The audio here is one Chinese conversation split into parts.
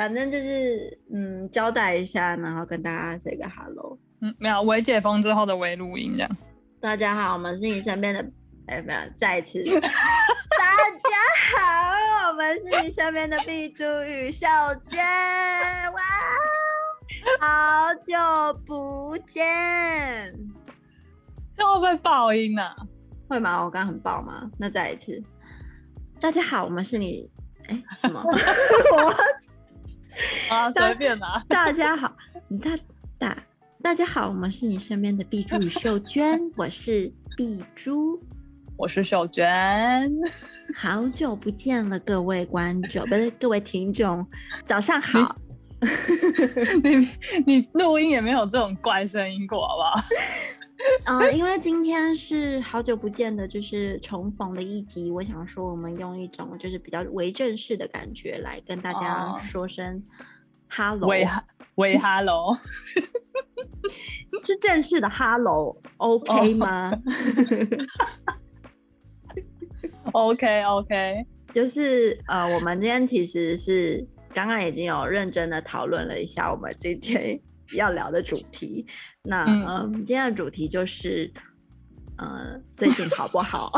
反正就是嗯，交代一下，然后跟大家 say 个 hello。嗯，没有，微解封之后的微录音这样。大家好，我们是你身边的，哎，没有再一次。大家好，我们是你身边的碧珠与小娟。哇，好久不见。这会不会爆音呢、啊？会吗？我刚刚很爆吗？那再一次。大家好，我们是你，哎，什么？我 啊，随便拿。大家好，大大大家好，我们是你身边的碧珠与秀娟，我是碧珠，我是秀娟，好久不见了，各位观众，不是各位听众，早上好。你你录音也没有这种怪声音过，好不好？嗯、呃，因为今天是好久不见的，就是重逢的一集，我想说，我们用一种就是比较为正式的感觉来跟大家说声 “hello”，喂喂 “hello”，是正式的 “hello”，OK 吗？OK OK，就是呃，我们今天其实是刚刚已经有认真的讨论了一下，我们今天。要聊的主题，那嗯、呃，今天的主题就是，呃，最近好不好？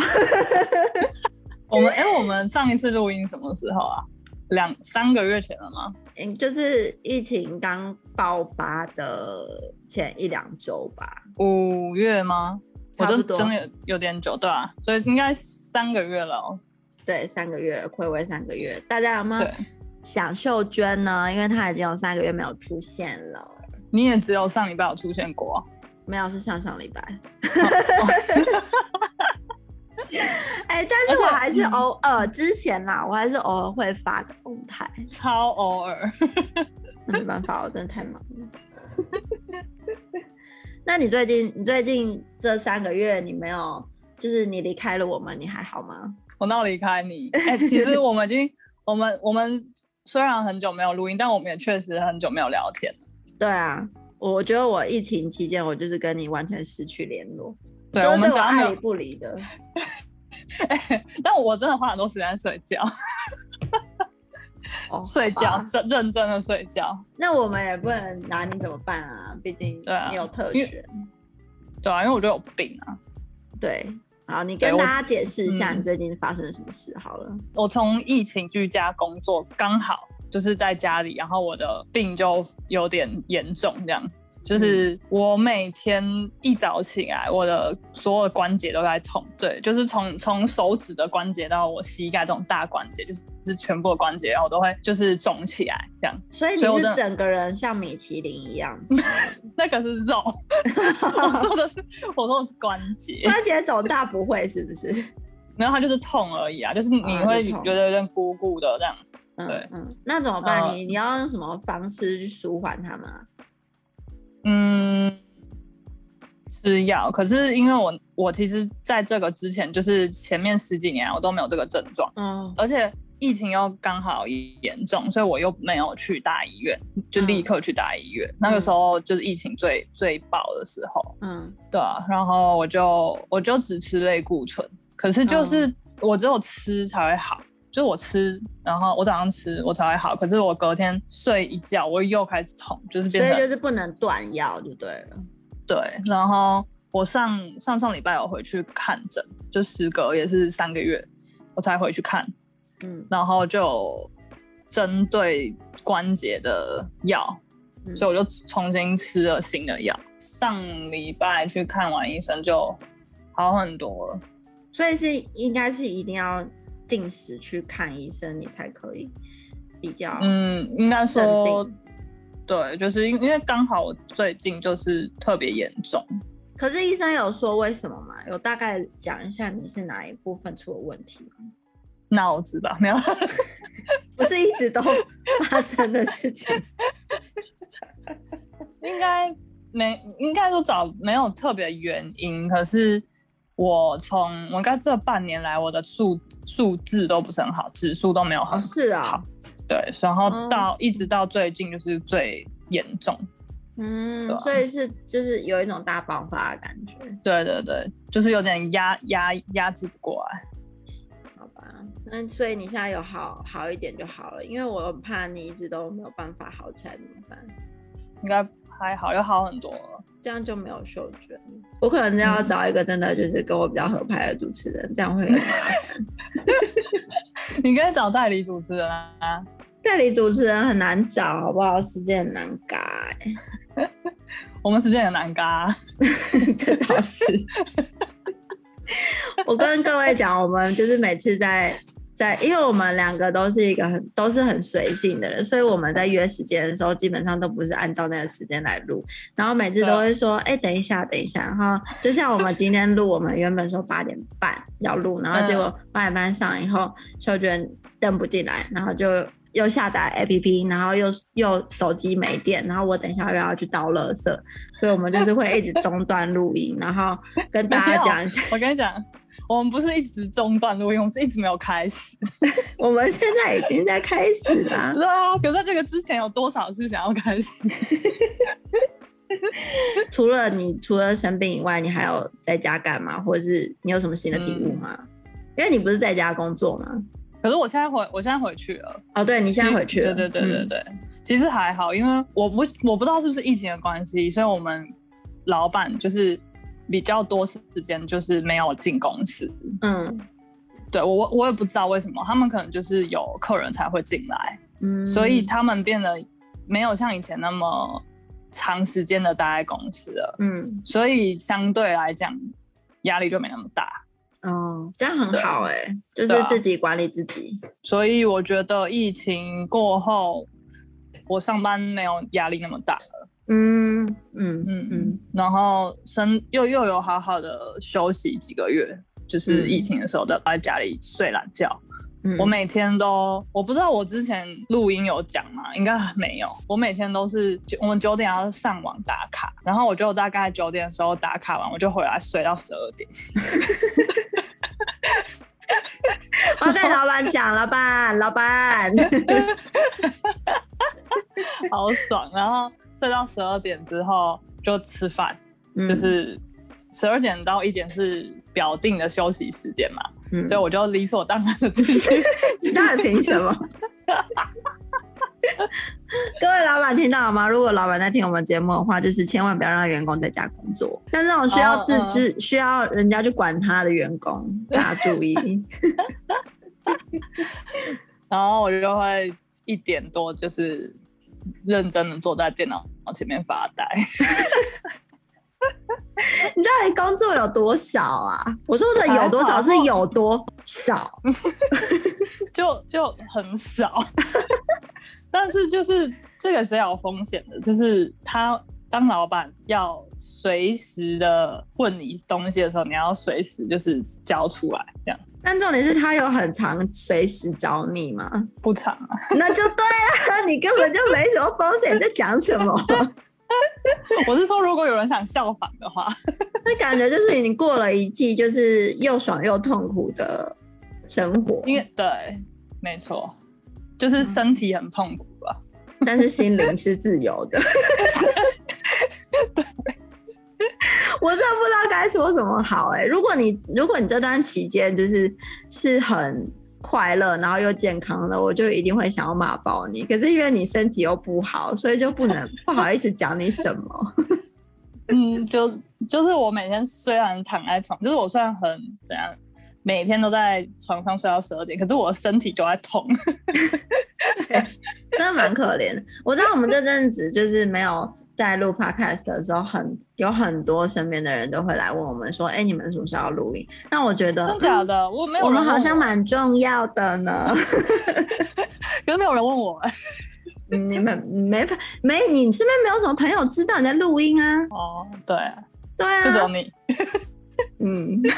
我们哎、欸，我们上一次录音什么时候啊？两三个月前了吗？嗯，就是疫情刚爆发的前一两周吧。五月吗？差不多，真的有有点久，对啊，所以应该三个月了哦。对，三个月，睽违三个月，大家有没有想秀娟呢？因为她已经有三个月没有出现了。你也只有上礼拜有出现过、啊，没有，是上上礼拜。哎、欸，但是我还是偶尔、嗯、之前啦，我还是偶尔会发个动态，超偶尔。那没办法，我真的太忙了。那你最近，你最近这三个月，你没有，就是你离开了我们，你还好吗？我哪有离开你？哎、欸，其实我们已经，我们我们虽然很久没有录音，但我们也确实很久没有聊天。对啊，我觉得我疫情期间，我就是跟你完全失去联络。对，我们早上爱理不理的。欸、但我真的花很多时间睡觉。哦、睡觉，认认真的睡觉。那我们也不能拿你怎么办啊？毕竟你有特权。对啊，因为我就有病啊。对，好，你跟大家解释一下你最近发生了什么事好了。我从疫情居家工作刚好。就是在家里，然后我的病就有点严重，这样就是我每天一早起来，我的所有关节都在痛，对，就是从从手指的关节到我膝盖这种大关节，就是是全部的关节，然后我都会就是肿起来，这样。所以你是整个人像米其林一样？那个是肉，我说的是我说的是关节，关节肿大不会是不是？没有，它就是痛而已啊，就是你会觉得有点鼓鼓的这样。嗯、对，嗯，那怎么办？你、呃、你要用什么方式去舒缓它吗？嗯，吃药。可是因为我我其实在这个之前，就是前面十几年我都没有这个症状，嗯，而且疫情又刚好严重，所以我又没有去大医院，就立刻去大医院。嗯、那个时候就是疫情最最爆的时候，嗯，对啊，然后我就我就只吃类固醇，可是就是我只有吃才会好。就是我吃，然后我早上吃，我才会好。可是我隔天睡一觉，我又开始痛，就是变成，所以就是不能断药就对了。对，然后我上上上礼拜有回去看诊，就时隔也是三个月，我才回去看。嗯，然后就针对关节的药，嗯，所以我就重新吃了新的药。上礼拜去看完医生就好很多了。所以是应该是一定要。定时去看医生，你才可以比较嗯，应该说对，就是因因为刚好我最近就是特别严重。可是医生有说为什么吗？有大概讲一下你是哪一部分出了问题吗？脑子吧，没有，不是一直都发生的事情。应该没，应该说找没有特别原因，可是。我从我应该这半年来，我的数数字都不是很好，指数都没有很好。哦、是啊，对，然后到、嗯、一直到最近就是最严重，嗯，所以是就是有一种大爆发的感觉。对对对，就是有点压压压制不过来。好吧，那，所以你现在有好好一点就好了，因为我很怕你一直都没有办法好起来怎么办？应该还好，又好很多了。这样就没有嗅觉，我可能要找一个真的就是跟我比较合拍的主持人，嗯、这样会很麻烦。你可以找代理主持人啊，代理主持人很难找，好不好？时间很难嘎、欸，我们时间很难嘎，这倒是。我跟各位讲，我们就是每次在。在，因为我们两个都是一个很都是很随性的人，所以我们在约时间的时候，基本上都不是按照那个时间来录，然后每次都会说，哎、欸，等一下，等一下，然后就像我们今天录，我们原本说八点半要录，然后结果八点半上以后，秀娟登不进来，然后就又下载 APP，然后又又手机没电，然后我等一下又要去倒垃圾，所以我们就是会一直中断录音，然后跟大家讲一下，我跟你讲。我们不是一直中断录音，我们一直没有开始。我们现在已经在开始啦。对啊，可是在这个之前有多少次想要开始？除了你除了生病以外，你还有在家干嘛？或者是你有什么新的体悟吗？嗯、因为你不是在家工作吗？可是我现在回，我现在回去了。哦，对，你现在回去了。对对对对对，嗯、其实还好，因为我不我不知道是不是疫情的关系，所以我们老板就是。比较多时间就是没有进公司，嗯，对我我也不知道为什么，他们可能就是有客人才会进来，嗯，所以他们变得没有像以前那么长时间的待在公司了，嗯，所以相对来讲压力就没那么大，哦，这样很好哎、欸，就是自己管理自己，所以我觉得疫情过后我上班没有压力那么大了。嗯嗯嗯嗯，然后生又又有好好的休息几个月，就是疫情的时候都在家里睡懒觉。嗯、我每天都，我不知道我之前录音有讲吗？应该没有。我每天都是我们九点要上网打卡，然后我就大概九点的时候打卡完，我就回来睡到十二点。我跟老板讲老板，老板，好爽，然后。睡到十二点之后就吃饭，嗯、就是十二点到一点是表定的休息时间嘛，嗯、所以我就理所当然的继续。那凭什么？各位老板听到了吗？如果老板在听我们节目的话，就是千万不要让员工在家工作。像这种需要自知、需要人家去管他的员工，大家注意。然后我就会一点多就是。认真的坐在电脑前面发呆。你到底工作有多少啊？我说的有多少是有多少，就就很少。但是就是这个是有风险的，就是他当老板要随时的问你东西的时候，你要随时就是交出来这样。但重点是他有很长随时找你吗？不长啊，那就对啊，你根本就没什么风险，你在讲什么？我是说，如果有人想效仿的话，那感觉就是你过了一季就是又爽又痛苦的生活。因为对，没错，就是身体很痛苦啊，但是心灵是自由的。对。我真的不知道该说什么好哎、欸！如果你如果你这段期间就是是很快乐，然后又健康的，我就一定会想要骂爆你。可是因为你身体又不好，所以就不能 不好意思讲你什么。嗯，就就是我每天虽然躺在床，就是我虽然很怎样，每天都在床上睡到十二点，可是我的身体都在痛，真的蛮可怜的。我知道我们这阵子就是没有。在录 podcast 的时候很，很有很多身边的人都会来问我们说：“哎、欸，你们什么时候要录音？”那我觉得真假的，我没有。我们好像蛮重要的呢。有没有人问我？你们没没？你身边没有什么朋友知道你在录音啊？哦，对，对啊，就只有你。嗯，对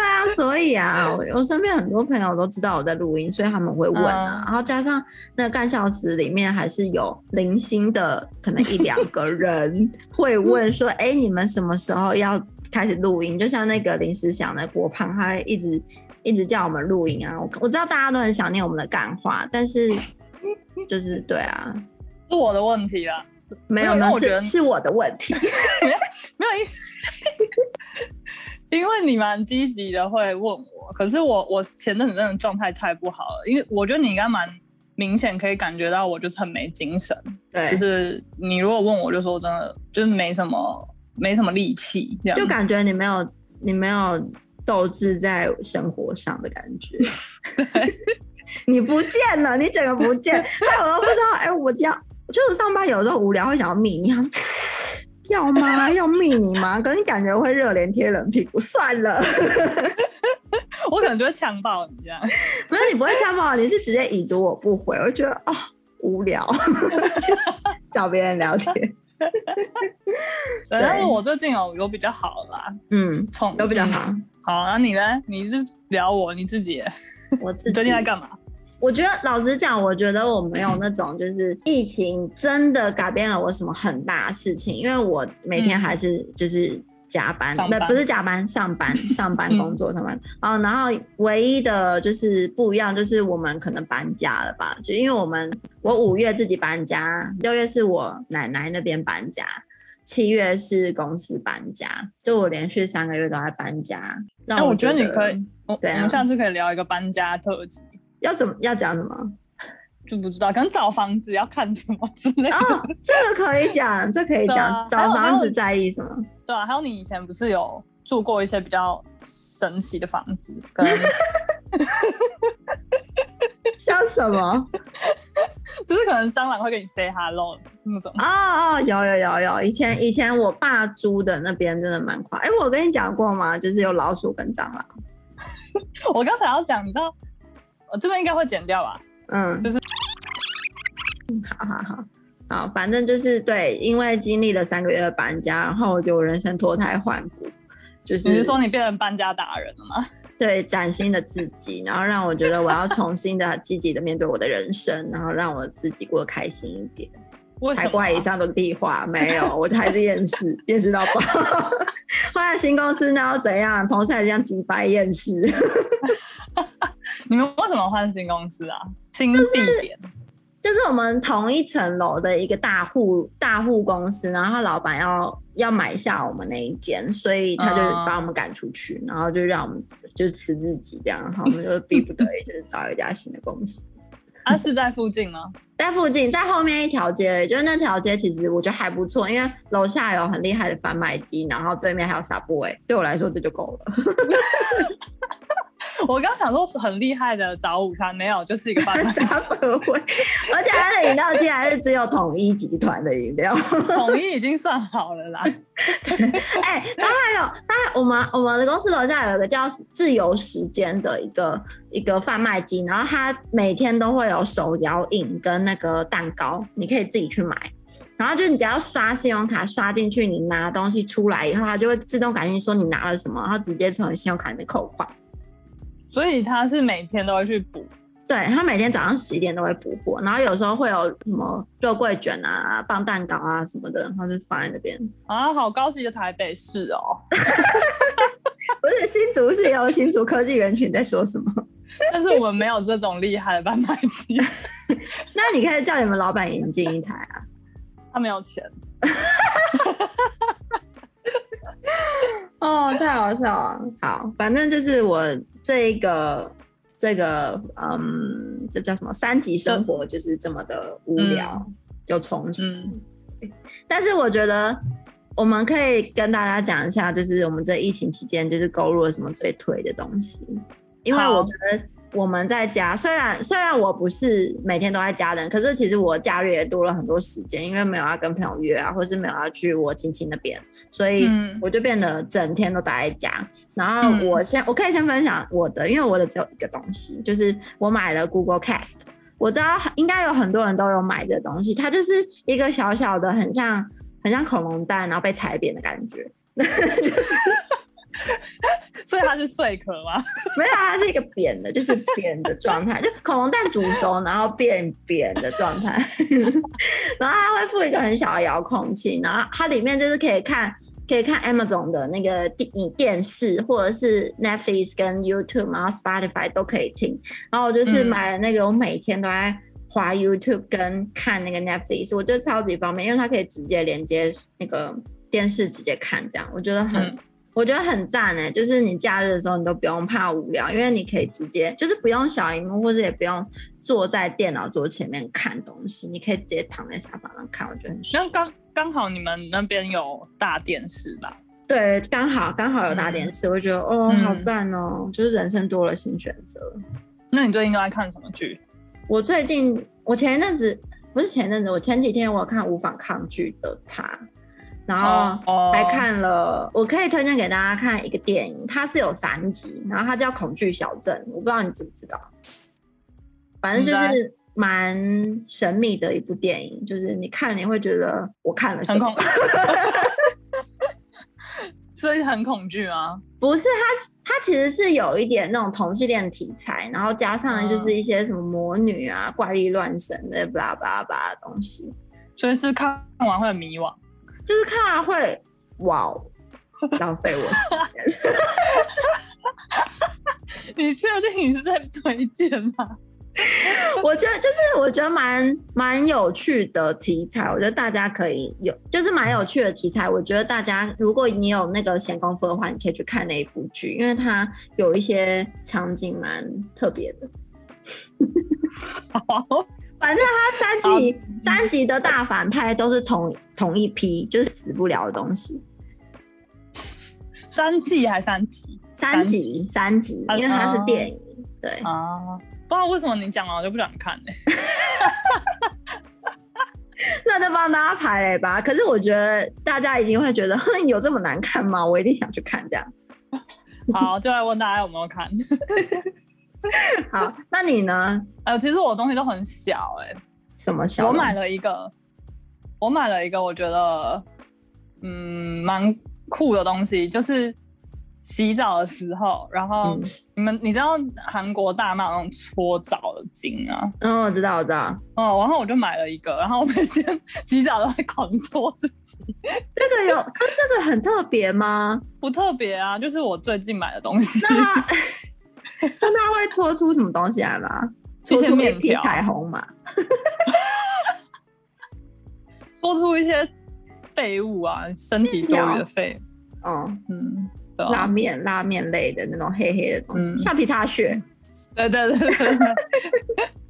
啊，所以啊，我，我身边很多朋友都知道我在录音，所以他们会问啊。嗯、然后加上那个干校时里面还是有零星的，可能一两个人会问说：“哎、欸，你们什么时候要开始录音？”就像那个临时想的郭胖，他一直一直叫我们录音啊。我我知道大家都很想念我们的干话，但是 就是对啊，是我的问题啦。没有，那是是我的问题。没有，因为你蛮积极的会问我，可是我我前阵子真的状态太不好了，因为我觉得你应该蛮明显可以感觉到我就是很没精神，对，就是你如果问我就说真的就是没什么没什么力气，这样就感觉你没有你没有斗志在生活上的感觉，对你不见了，你整个不见，哎，我都不知道，哎、欸，我这样就是上班有时候无聊会想要密你。要吗？要密你吗？可是你感觉会热脸贴冷屁股，算了，我可能就会呛爆你这样。没有，你不会呛爆，你是直接已读我不回，我觉得啊、哦、无聊，找别人聊天。对，但是我最近有有比较好啦，嗯，从有比较好。好，那你呢？你是聊我你自己？我自己最近在干嘛？我觉得老实讲，我觉得我没有那种就是疫情真的改变了我什么很大的事情，因为我每天还是就是加班，不、嗯、不是加班，上班 上班工作上班。哦，然后唯一的就是不一样，就是我们可能搬家了吧？就因为我们我五月自己搬家，六月是我奶奶那边搬家，七月是公司搬家，就我连续三个月都在搬家。那我，我觉得你可以，我我们下次可以聊一个搬家特辑。要怎么要讲什么？就不知道，可能找房子要看什么之类的。哦，这个可以讲，这个、可以讲、啊。找房子在意什么？对啊，还有你以前不是有住过一些比较神奇的房子？可能像什么？就是可能蟑螂会跟你 say hello 那种。哦哦，有有有有，以前以前我爸租的那边真的蛮快。哎，我跟你讲过吗？就是有老鼠跟蟑螂。我刚才要讲，你知道？我这边应该会剪掉吧？嗯，就是，好好好好，反正就是对，因为经历了三个月的搬家，然后我觉得我人生脱胎换骨，就是你是说你变成搬家达人了吗？对，崭新的自己，然后让我觉得我要重新的积极的面对我的人生，然后让我自己过得开心一点。才怪以上的屁话没有，我就还是厌世，厌世到爆。换了新公司，那又怎样？同事还是这样几百厌世。你们为什么换新公司啊？新地点、就是，就是我们同一层楼的一个大户大户公司，然后他老板要要买下我们那一间，所以他就把我们赶出去，嗯，然后就让我们就辞自己这样，然后我们就逼不得已就是找一家新的公司。啊，是在附近吗？在附近，在后面一条街，就是那条街，其实我觉得还不错，因为楼下有很厉害的贩卖机，然后对面还有 Subway，对我来说这就够了。我刚想说很厉害的早午餐，没有，就是一个贩卖机，而且它的饮料竟然是只有统一集团的饮料，统一已经算好了啦。哎、欸，然后还有，它我们我们的公司楼下有一个叫自由时间的一个一个贩卖机，然后它每天都会有手摇饮跟那个蛋糕，你可以自己去买。然后就你只要刷信用卡刷进去，你拿东西出来以后，它就会自动感应说你拿了什么，然后直接从信用卡里面扣款。所以他是每天都会去补，对，他每天早上十点都会补货，然后有时候会有什么肉桂卷啊、棒蛋糕啊什么的，然后就放在那边啊，好高级的台北市哦，不是新竹是有新竹科技园区在说什么？但是我们没有这种厉害的贩卖机，那你可以叫你们老板引进一台啊，他没有钱。哦，太好笑了。好，反正就是我这一个这个嗯，这叫什么？三级生活就是这么的无聊、嗯、又充实、嗯。但是我觉得我们可以跟大家讲一下，就是我们这疫情期间就是购入了什么最推的东西，因为我觉得。我们在家，虽然虽然我不是每天都在家的人，可是其实我假日也多了很多时间，因为没有要跟朋友约啊，或是没有要去我亲戚那边，所以我就变得整天都待在家。然后我先，我可以先分享我的，因为我的只有一个东西，就是我买了 Google Cast。我知道应该有很多人都有买这东西，它就是一个小小的，很像很像恐龙蛋，然后被踩扁的感觉。它是碎壳吗？没有，它是一个扁的，就是扁的状态，就恐龙蛋煮熟然后变扁的状态。然后它会附一个很小的遥控器，然后它里面就是可以看，可以看 Amazon 的那个电电视，或者是 Netflix 跟 YouTube，然后 Spotify 都可以听。然后我就是买了那个，我每天都在滑 YouTube 跟看那个 Netflix，我觉得超级方便，因为它可以直接连接那个电视直接看，这样我觉得很。嗯我觉得很赞哎，就是你假日的时候你都不用怕无聊，因为你可以直接就是不用小荧幕，或者也不用坐在电脑桌前面看东西，你可以直接躺在沙发上看，我觉得很爽。那刚刚好你们那边有大电视吧？对，刚好刚好有大电视，嗯、我觉得哦，好赞哦，嗯、就是人生多了新选择。那你最近都在看什么剧？我最近，我前一阵子不是前一阵子，我前几天我有看《无法抗拒的他》。然后还看了，我可以推荐给大家看一个电影，它是有三集，然后它叫《恐惧小镇》，我不知道你知不知道。反正就是蛮神秘的一部电影，就是你看你会觉得我看了什么，所以很恐惧吗？不是，它它其实是有一点那种同性恋题材，然后加上就是一些什么魔女啊、怪力乱神的巴拉巴拉巴拉的东西，所以是看完会很迷惘。就是看完会哇，浪费我时间。你确定你是在推荐吗？我觉得就是我觉得蛮蛮有趣的题材，我觉得大家可以有，就是蛮有趣的题材。我觉得大家如果你有那个闲工夫的话，你可以去看那一部剧，因为它有一些场景蛮特别的。好。反正他三集，三集的大反派都是同同一批，就是死不了的东西。三季还三集？三集，三集，因为它是电影。对啊，不知道为什么你讲了我就不想看呢？那就帮大家排雷吧。可是我觉得大家一定会觉得，哼，有这么难看吗？我一定想去看这样。好，就来问大家有没有看。好，那你呢？哎、呃，其实我的东西都很小、欸，哎，什么小？我买了一个，我买了一个，我觉得，嗯，蛮酷的东西，就是洗澡的时候，然后、嗯、你们你知道韩国大妈那种搓澡的巾啊？嗯，我知道，我知道。哦，然后我就买了一个，然后我每天 洗澡都会狂搓自己。这个有，它这个很特别吗？不特别啊，就是我最近买的东西。那他会搓出什么东西来吗？搓出面皮彩虹嘛？搓出一些废物啊，身体多余的废。嗯嗯，拉面拉面类的那种黑黑的东西，橡皮擦屑。对对对对。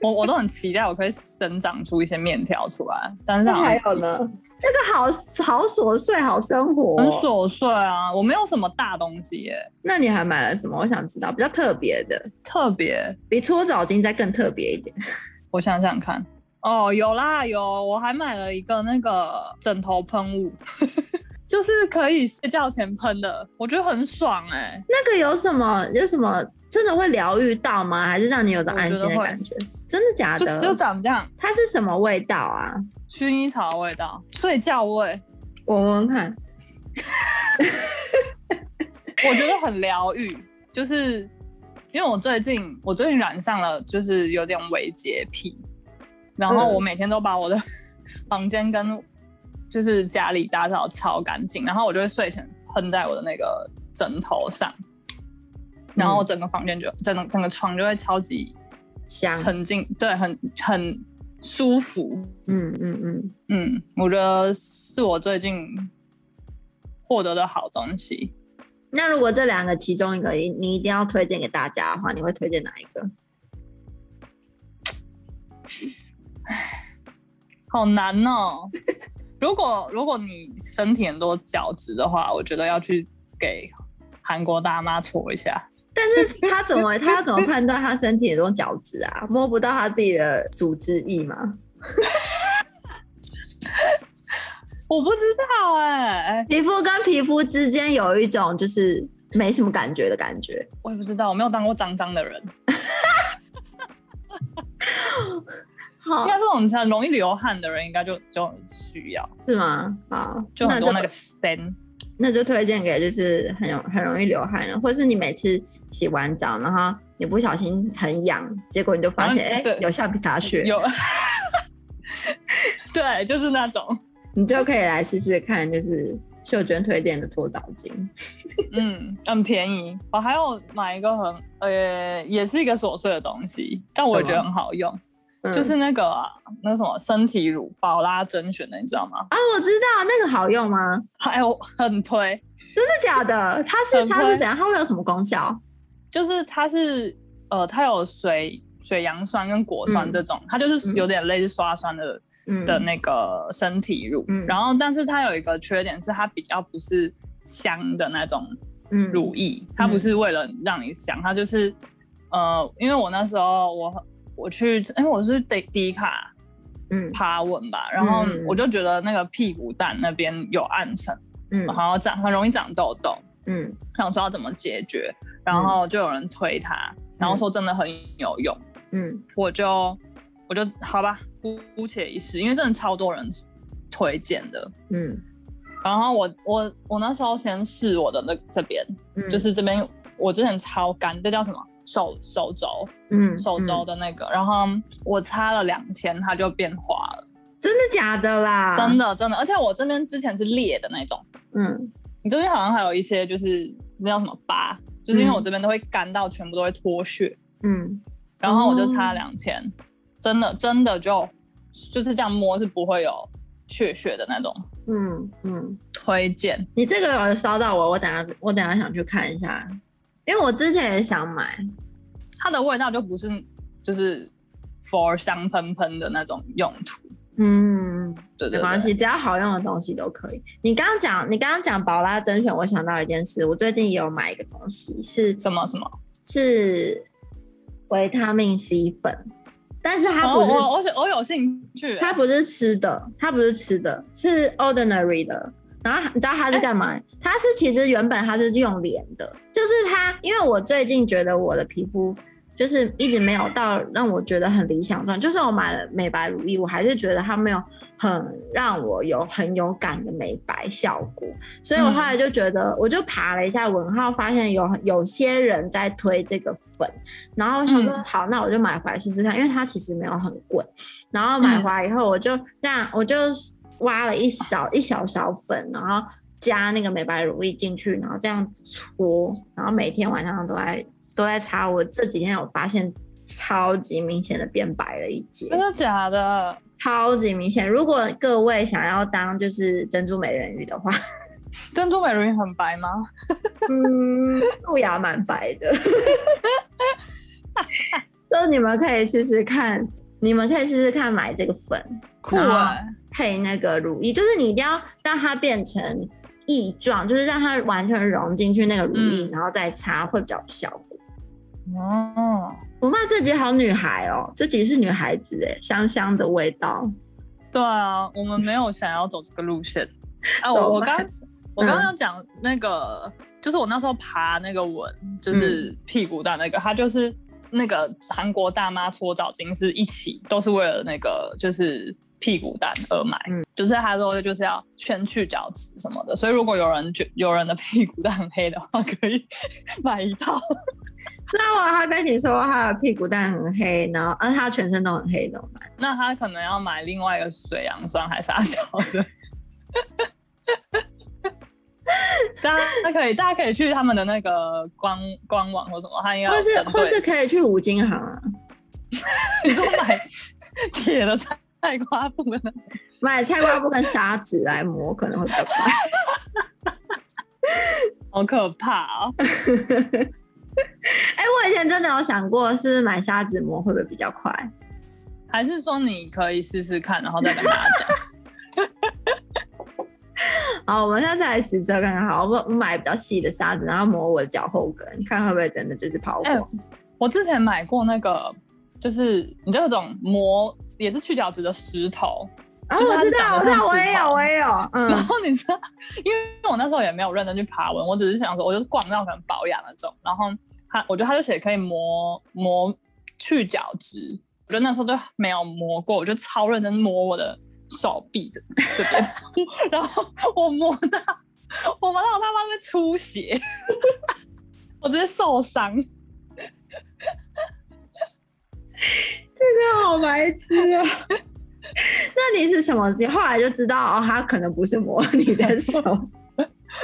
我我都很期待，我可以生长出一些面条出来。但是还有呢，这个好好琐碎，好生活，很琐碎啊！我没有什么大东西耶。那你还买了什么？我想知道比较特别的，特别比搓澡巾再更特别一点。我想想看，哦，有啦有，我还买了一个那个枕头喷雾，就是可以睡觉前喷的，我觉得很爽哎。那个有什么？有什么？真的会疗愈到吗？还是让你有种安心的感觉？真的假的？就长这样。它是什么味道啊？薰衣草的味道，睡觉味。我闻闻看。我觉得很疗愈，就是因为我最近我最近染上了，就是有点微洁癖，然后我每天都把我的 房间跟就是家里打扫超干净，然后我就会睡前喷在我的那个枕头上。然后整个房间就整个整个床就会超级香，沉静，对，很很舒服。嗯嗯嗯嗯，我觉得是我最近获得的好东西。那如果这两个其中一个你一定要推荐给大家的话，你会推荐哪一个？唉，好难哦。如果如果你身体很多角质的话，我觉得要去给韩国大妈搓一下。但是他怎么，他要怎么判断他身体很多角质啊？摸不到他自己的组织液吗？我不知道哎、欸。皮肤跟皮肤之间有一种就是没什么感觉的感觉。我也不知道，我没有当过脏脏的人。好，应该这种很容易流汗的人，应该就就很需要，是吗？好，就很多那个 stain。那就推荐给就是很容很容易流汗的，或是你每次洗完澡，然后你不小心很痒，结果你就发现哎、欸、有橡皮擦屑，有，对，就是那种，你就可以来试试看，就是秀娟推荐的搓澡巾，嗯，很便宜。我还有买一个很呃，也是一个琐碎的东西，但我也觉得很好用。就是那个、啊嗯、那个什么身体乳宝拉甄选的，你知道吗？啊，我知道那个好用吗？还有很推，真的假的？它是它是怎样？它会有什么功效？就是它是呃，它有水水杨酸跟果酸这种，嗯、它就是有点类似刷酸的、嗯、的那个身体乳。嗯、然后，但是它有一个缺点是，它比较不是香的那种乳液，嗯、它不是为了让你香，它就是呃，因为我那时候我我去，因为我是迪迪卡。嗯，爬文吧，然后我就觉得那个屁股蛋那边有暗沉，嗯，然后长很容易长痘痘，嗯，想说要怎么解决，然后就有人推它，然后说真的很有用，嗯，我就我就好吧，姑姑且一试，因为真的超多人推荐的，嗯，然后我我我那时候先试我的那这边，嗯，就是这边我之前超干，这叫什么？手手肘，嗯，手肘的那个，嗯、然后我擦了两天，它就变滑了。真的假的啦？真的真的，而且我这边之前是裂的那种，嗯，你这边好像还有一些就是那叫什么疤，就是因为我这边都会干到全部都会脱屑，嗯，然后我就擦了两天，嗯、真的真的就就是这样摸是不会有血血的那种，嗯嗯，推荐。你这个有烧到我，我等下我等下想去看一下。因为我之前也想买，它的味道就不是就是 for 香喷喷的那种用途。嗯，对，对，对，没关系，只要好用的东西都可以。你刚刚讲，你刚刚讲宝拉甄选，我想到一件事，我最近也有买一个东西，是什么什么？是维他命 C 粉，但是它不是，哦、我我，我有兴趣，它不是吃的，它不是吃的，是 ordinary 的。然后你知道他是干嘛？欸、它是其实原本他是用脸的，就是他，因为我最近觉得我的皮肤就是一直没有到让我觉得很理想状，就是我买了美白乳液，我还是觉得它没有很让我有很有感的美白效果，所以我后来就觉得，我就爬了一下文号，发现有有些人在推这个粉，然后他说好，那我就买回来试试看，因为它其实没有很贵，然后买回来以后，我就让我就。挖了一小一小勺粉，然后加那个美白乳液进去，然后这样搓，然后每天晚上都在都在擦。我这几天有发现超级明显的变白了一截，真的假的？超级明显。如果各位想要当就是珍珠美人鱼的话，珍珠美人鱼很白吗？嗯，露牙蛮白的。就你们可以试试看，你们可以试试看买这个粉，酷啊！配那个乳液，就是你一定要让它变成液状，就是让它完全融进去那个乳液，嗯、然后再擦会比较有效果。哦，我妈这集好女孩哦，这集是女孩子哎，香香的味道。对啊，我们没有想要走这个路线。啊，我我刚我刚刚讲那个，嗯、就是我那时候爬那个文，就是屁股蛋那个，它就是那个韩国大妈搓澡巾是一起，都是为了那个就是。屁股蛋而买，嗯，就是他说就是要圈去角质什么的，所以如果有人觉有人的屁股蛋很黑的话，可以买一套。那我他跟你说他的屁股蛋很黑，然后啊他全身都很黑怎么办？那他可能要买另外一个水杨酸还是啥小的？大家可以大家可以去他们的那个官官网或什么，他应该或是或是可以去五金行啊，你说买铁的菜。菜瓜布呢？买菜瓜布跟砂纸来磨可能会比较快，好可怕哦！哎、欸，我以前真的有想过，是，是买砂纸磨会不会比较快？还是说你可以试试看，然后再跟大家讲？好，我们下次来实测看看。好，我我买比较细的沙子，然后磨我的脚后跟，看会不会真的就是跑光。欸，我之前买过那个，就是你知道那种磨。也是去角质的石头，啊，我知道，我知道，我也有，我也有。嗯，然后你知道，因为我那时候也没有认真去爬文，我只是想说，我就是逛那种可能保养那种。然后他，我觉得他就写可以磨磨去角质，我觉得那时候就没有磨过，我就超认真磨我的手臂的这边，然后我摸到我摸到我他妈在出血，我直接受伤。这个好白痴啊！那你是什么？你后来就知道哦，他可能不是摸你的手。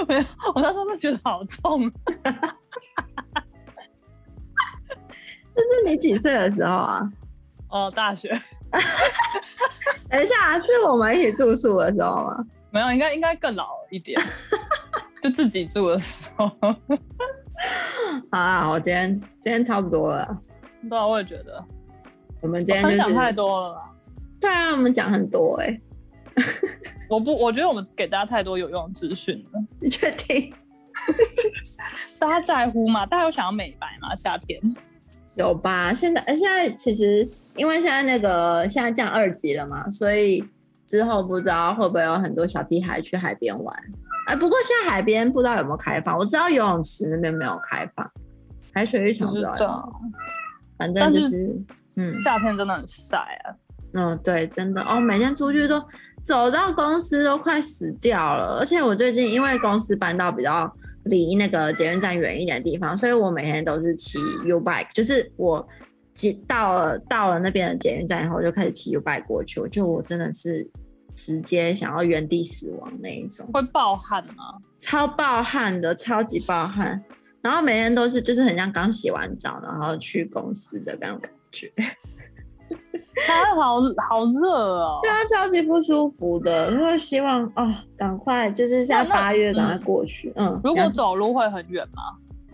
没有，我那时候就觉得好痛。这是你几岁的时候啊？哦，大学。等一下，是我们一起住宿的时候吗？没有，应该应该更老一点。就自己住的时候。好啊，我今天今天差不多了。对啊，我也觉得。我们今天、就是、分享太多了啦。对啊，我们讲很多哎、欸。我不，我觉得我们给大家太多有用的资讯了。你确定？大家在乎吗？大家有想要美白吗？夏天有吧？现在，现在其实因为现在那个现在降二级了嘛，所以之后不知道会不会有很多小屁孩去海边玩。哎，不过现在海边不知道有没有开放，我知道游泳池那边没有开放，海水浴场不知道。反正就是，是嗯，夏天真的很晒啊。嗯，对，真的哦，每天出去都走到公司都快死掉了。而且我最近因为公司搬到比较离那个捷运站远一点的地方，所以我每天都是骑 U bike，就是我到了到了那边的捷运站以后，我就开始骑 U bike 过去。我就我真的是直接想要原地死亡那一种。会暴汗吗？超暴汗的，超级暴汗。然后每天都是就是很像刚洗完澡，然后去公司的那种感觉。它好好热哦，对啊，超级不舒服的。然后希望啊，赶快就是像八月赶快过去。嗯，如果走路会很远吗？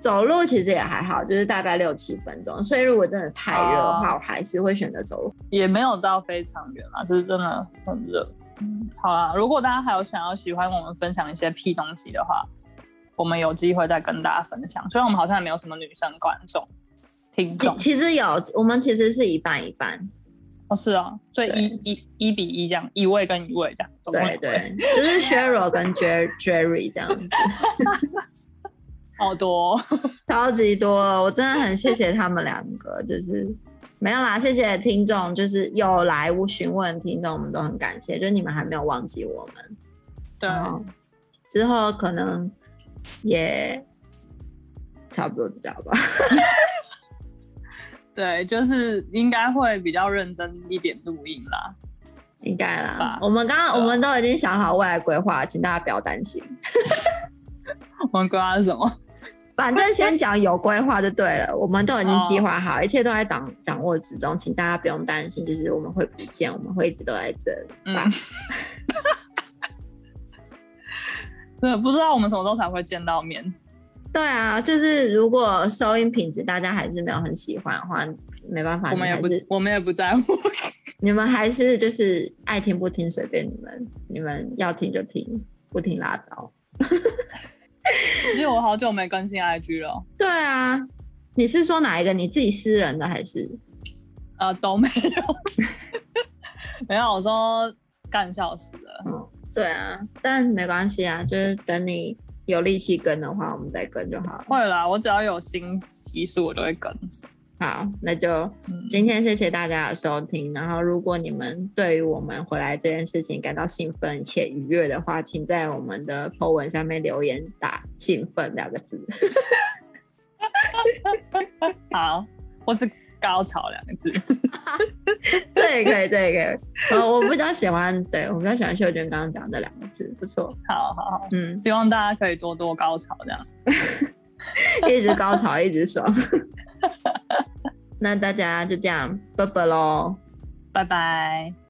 走路其实也还好，就是大概六七分钟。所以如果真的太热的话，我还是会选择走路。也没有到非常远啊，就是真的很热。嗯，好啦，如果大家还有想要喜欢我们分享一些屁东西的话，我们有机会再跟大家分享。虽然我们好像也没有什么女生观众听众，其实有，我们其实是一半一半。哦，是啊，所以一一一比一这样，一位跟一位这样，对对，就是 Cheryl 跟 Jerry 这样子，好多，超级多，我真的很谢谢他们两个，就是没有啦，谢谢听众，就是有来询问听众，我们都很感谢，就是你们还没有忘记我们，对，之后可能也差不多这样吧。对，就是应该会比较认真一点录音啦，应该啦。我们刚刚我们都已经想好未来规划，请大家不要担心。我们规划是什么？反正先讲有规划就对了。我们都已经计划好，一切都在掌掌握之中，请大家不用担心。就是我们会不见，我们会一直都在这里。嗯。对，不知道我们什么时候才会见到面。对啊，就是如果收音品质大家还是没有很喜欢的话，没办法，我们也不，我们也不在乎。你们还是就是爱听不听随便你们，你们要听就听，不听拉倒。因为我好久没更新 IG 了。对啊，你是说哪一个？你自己私人的还是？呃，都没有，没有。我说干笑死了。嗯，对啊，但没关系啊，就是等你。有力气跟的话，我们再跟就好了。会啦，我只要有新集数，我都会跟。好，那就今天谢谢大家的收听。嗯、然后，如果你们对于我们回来这件事情感到兴奋且愉悦的话，请在我们的 po 文下面留言打“兴奋”两个字。好，我是。高潮两个字，这也可以，这也可以。呃，我比较喜欢，对，我比较喜欢秀娟刚刚讲的两个字，不错。好好好，嗯，希望大家可以多多高潮，这样，一直高潮，一直爽。那大家就这样，拜拜喽，拜拜。